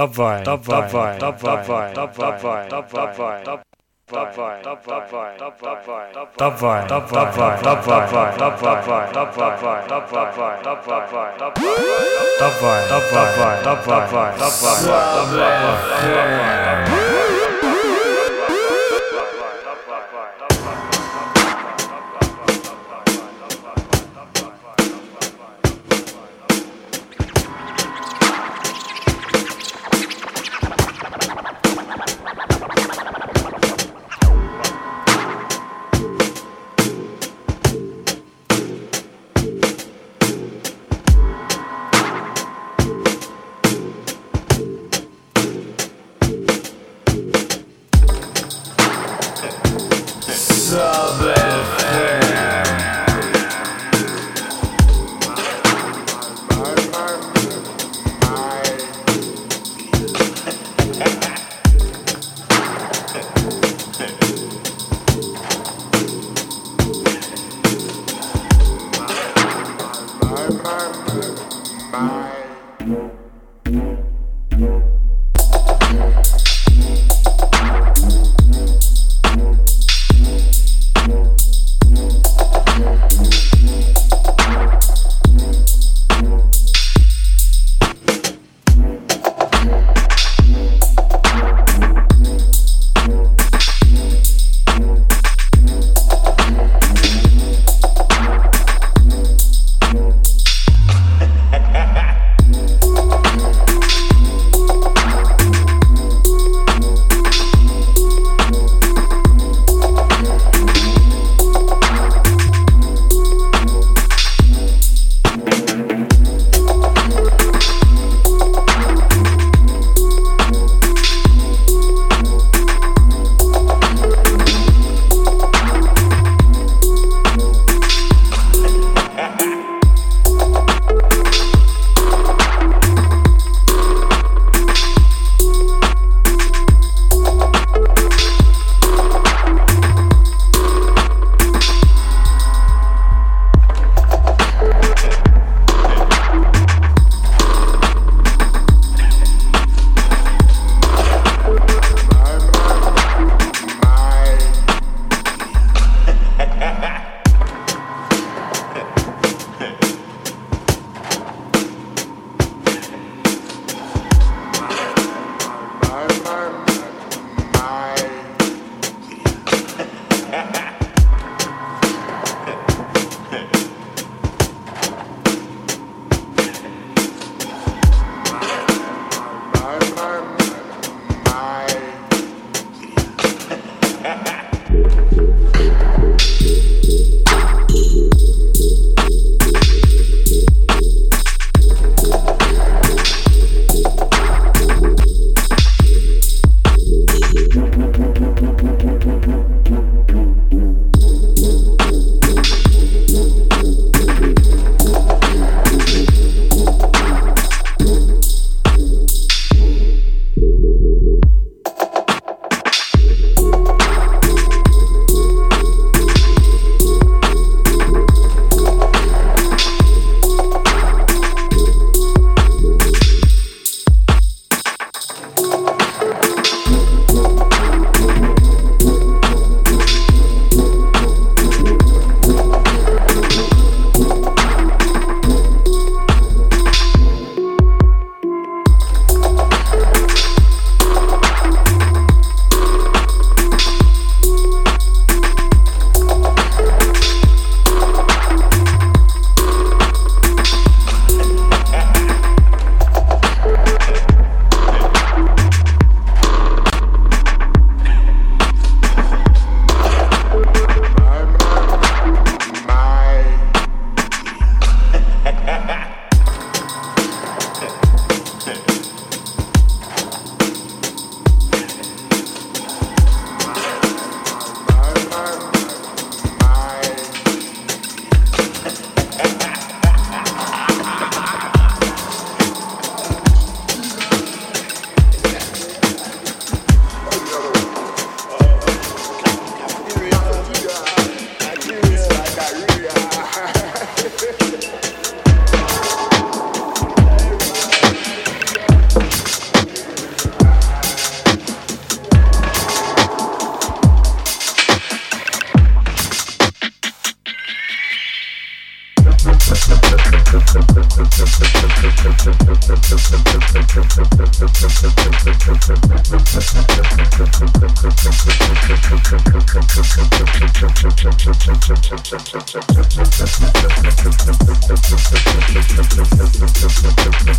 tá vai, tá vai, tá vai, tá vai, tá vai, tá vai.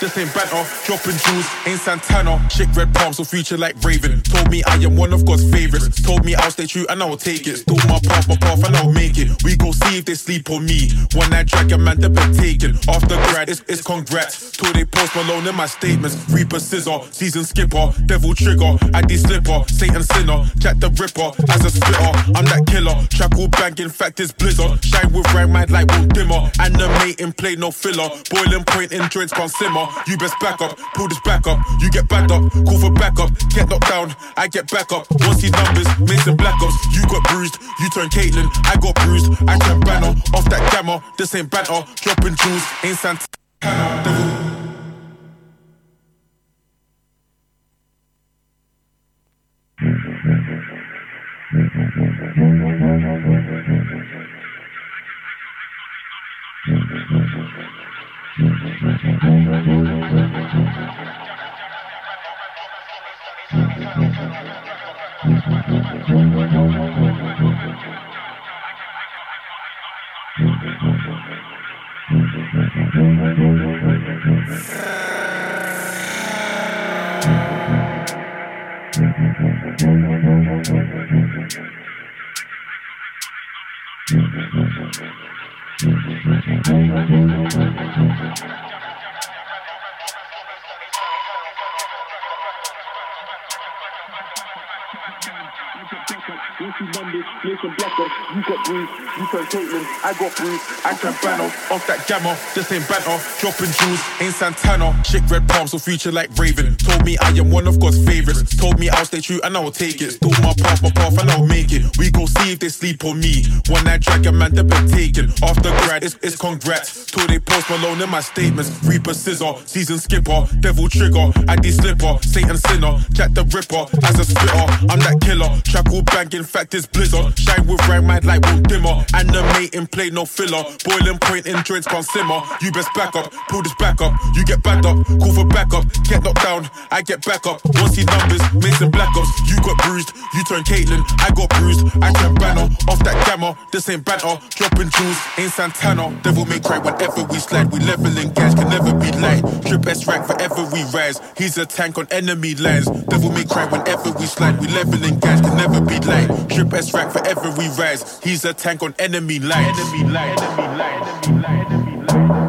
this ain't banter. Dropping jewels, ain't Santana. Shake red palms, so future like Raven. Told me I am one of God's favorites. Told me I'll stay true and I will take it. Still my path, my path, and I'll make it. We go see if they sleep on me. One night dragon man, the bed taken. After grad, it's, it's congrats. Till they post Malone in my statements. Reaper scissor, season skipper, devil trigger, ID slipper, Satan sinner, Jack the Ripper as a spitter. I'm that killer, track all bang, in fact it's blizzard. Shine with rag, mad like will dimmer. Animating play no filler. Boiling point in joints can't simmer. You best back up, pull this back up. You get backed up, call for backup. Get knocked down, I get back up. Once these numbers, Mason Black Ops. You got bruised, you turn Caitlyn. I got bruised, I turn banner. Off that gamma, this ain't banter. Dropping jewels, ain't Santana. I got bruised, I can banner off that gamma, this ain't banter. Dropping jewels, ain't Santana. Chick red palms, so future like Raven. Told me I am one of God's favorites. Told me I'll stay true and I will take it. Still my path, my path, and I'll make it. We go see if they sleep on me. One night dragon man, the bed taken. After grad, it's, it's congrats. Till they post Malone in my statements. Reaper scissor, season skipper, devil trigger, ID slipper, Satan sinner, Jack the Ripper as a spitter. I'm that killer, track all bang, in fact it's blizzard. Shine with rag, mad like will dimmer. Animating play no filler. Boiling point in joints can't simmer. You best back up, pull this back up. You get backed up, call for backup. Get knocked down, I get back up. Once these numbers, Mason Black Ops. You got bruised, you turn Caitlyn. I got bruised, I turn banner. Off that gamma, this ain't banter. Dropping jewels, ain't Santana. Devil may cry whenever we slide. We leveling gas, can never be light. Trip S rank forever we rise. He's a tank on enemy lines. Devil may cry whenever we slide. We leveling gas, can never be light. Trip S rank forever we rise. He's a tank on enemy lines. Enemy lines. Enemy lines. Enemy lines. Enemy lines.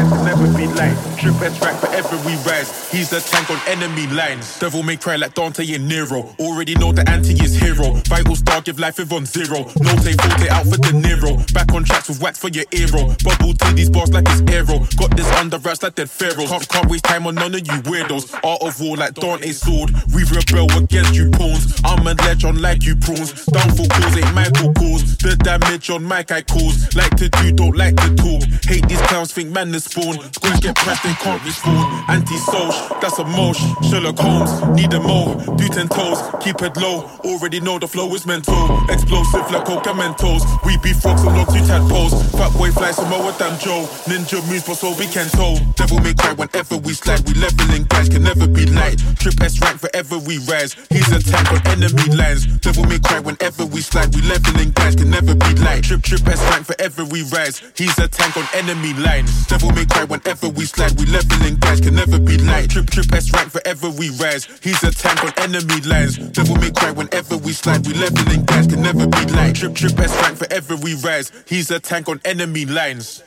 Gas, can never be light. Trip S rank forever we rise. He's the tank on enemy lines. Devil may cry like Dante and Nero. Already know the anti is hero. Vital star, give life with on zero. No take, forte out for De Niro. Back on tracks with wax for your eero. Bubble to these bars like it's arrow. Got this under wraps like dead pharaohs. Can't, can't waste time on none of you weirdos. Art of war like Dante's sword. We rebel against you pawns. I'm a legend like you prawns. Downfall cause ain't Michael cause. The damage on mic I cause. Like to do, don't like to talk. Hate these clowns, think man is spawn. Squash get pressed, they can't respawn. Anti-social, that's a mosh. Sherlock Holmes, need a mo. Do ten toes, keep it low. Already know the flow is mental. Explosive like coca mentos. We be frogs and logs, you tadpoles. Fat boy fly Samoa than Joe. Ninja moves, but so we can toe. Devil may cry whenever we slide. We leveling guys can never be light. Trip S rank forever we rise. He's a tank on enemy lines. Devil may cry whenever we slide. We leveling guys can never be light. Trip trip S rank forever we rise. He's a tank on enemy lines. Devil may cry whenever we slide. We leveling guys can never be light. Trip trip S rank forever we rise. He's a tank on enemy lines. Devil may cry whenever we slide. We leveling guys can never be light. Trip trip S rank forever we rise. He's a tank on enemy lines.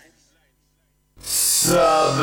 Sub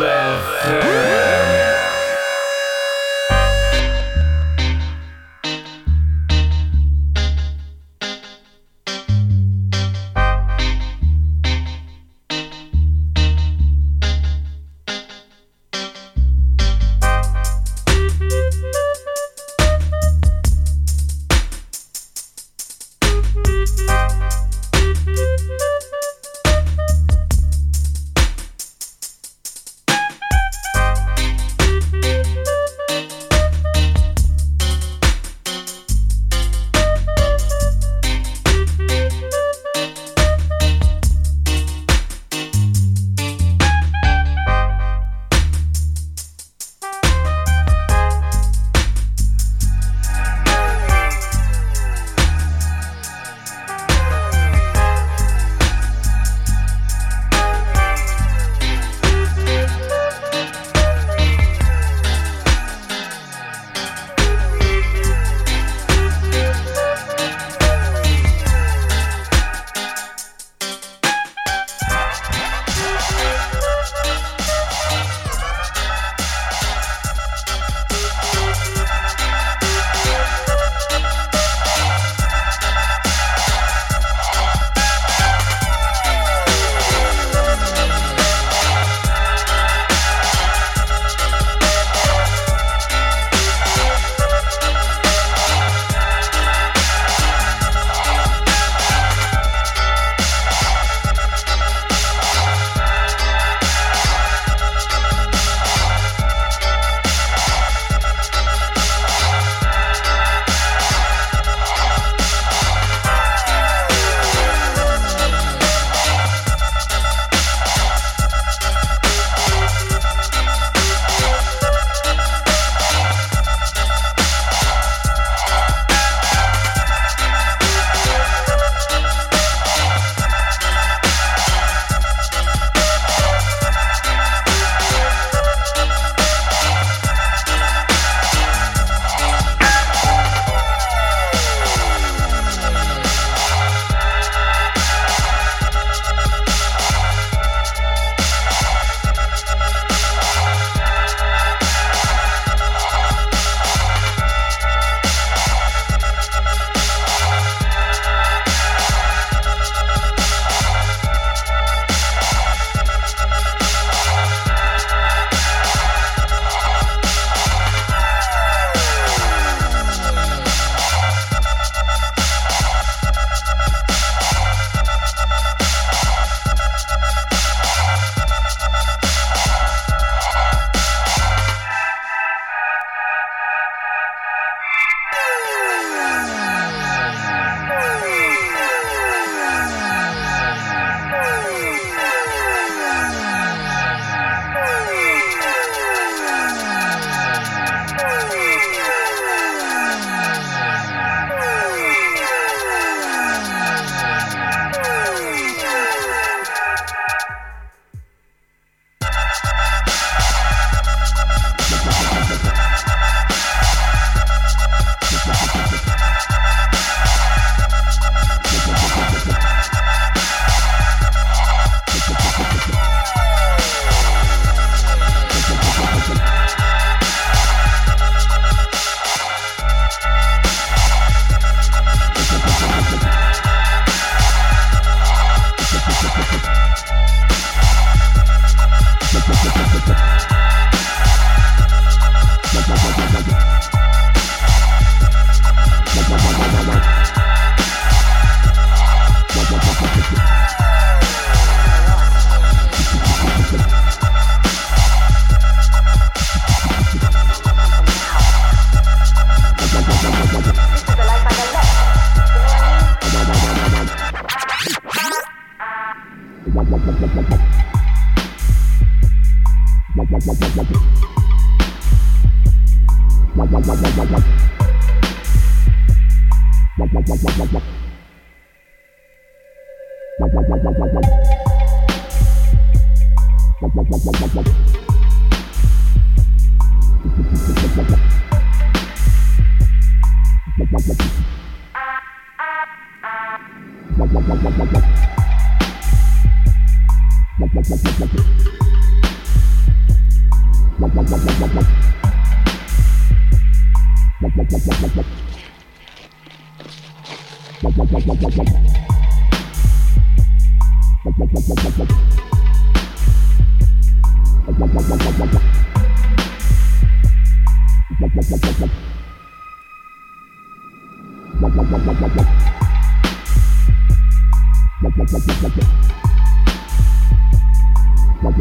This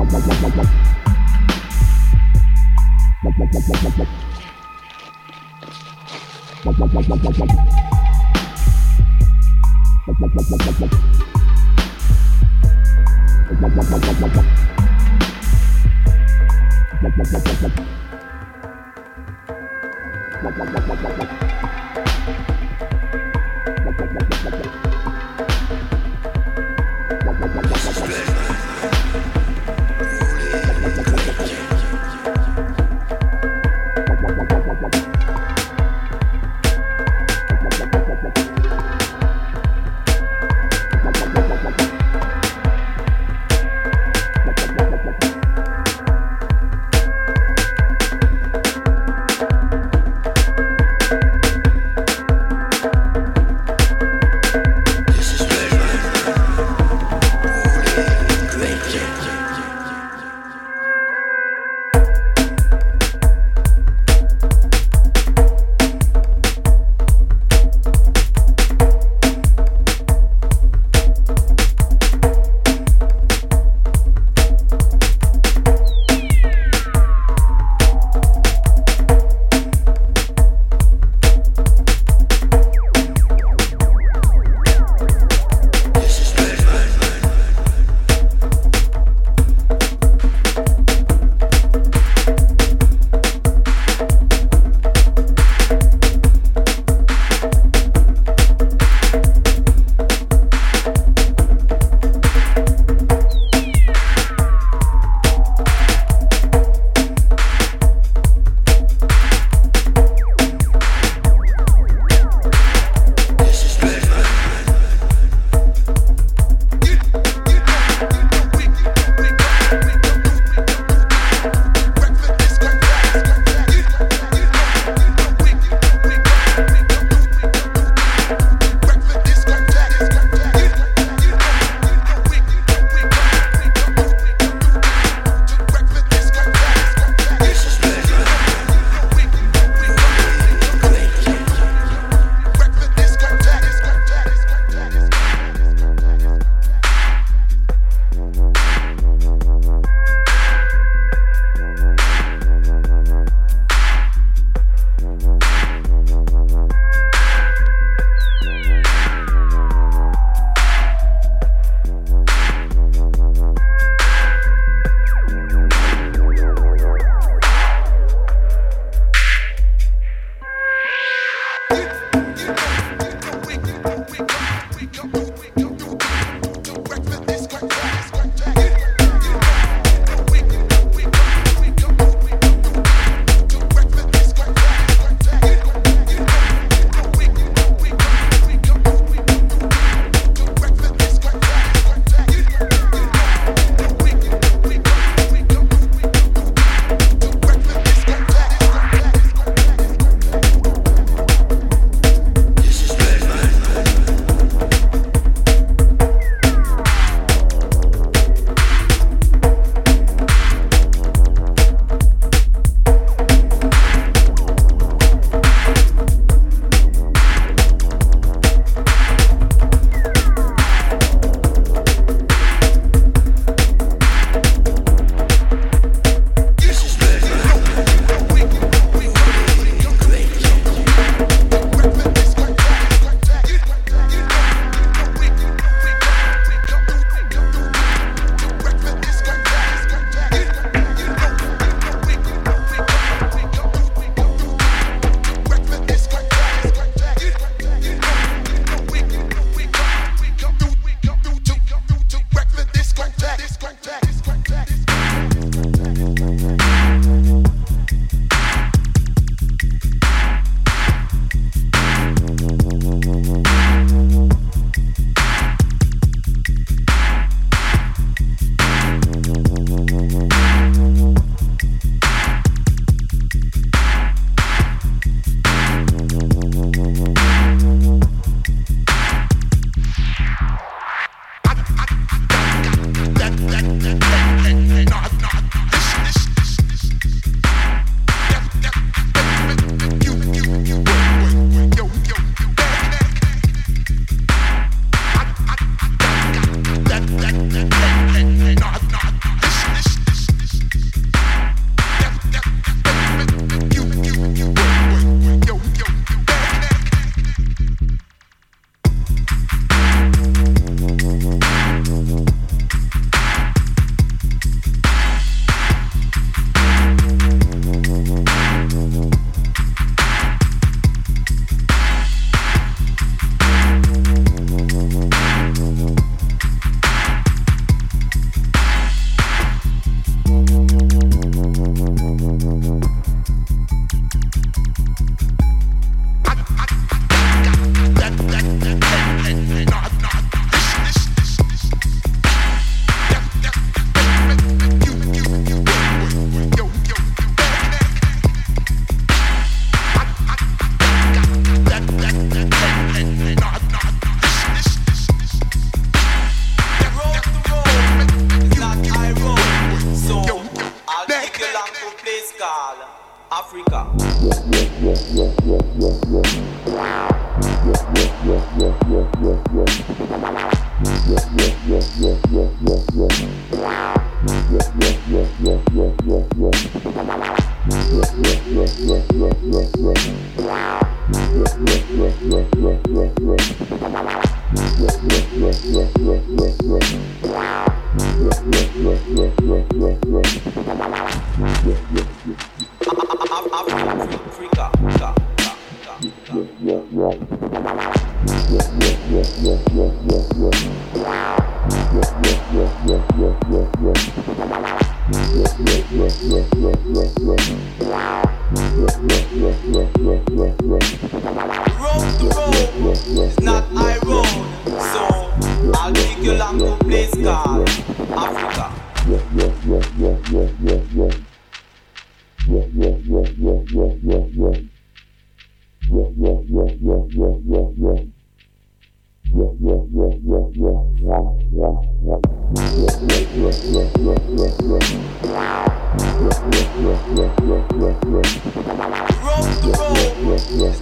is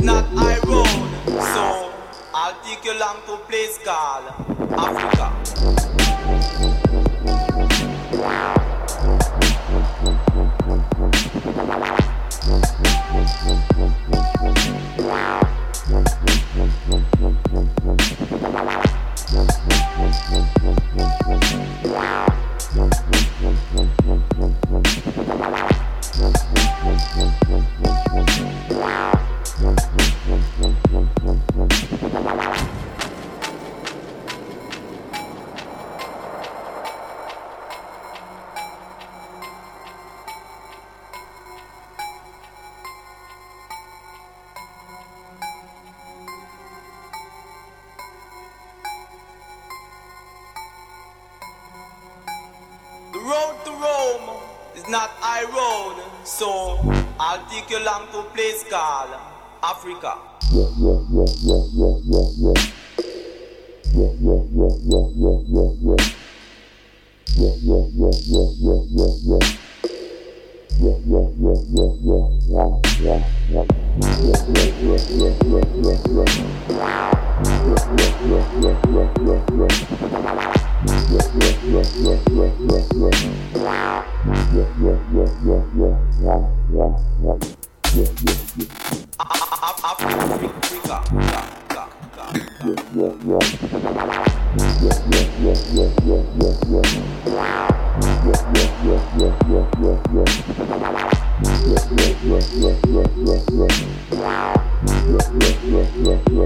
not I so I'll take you long to place called Africa. The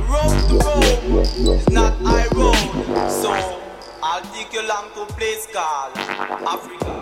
road, the road. music you long to place called Africa.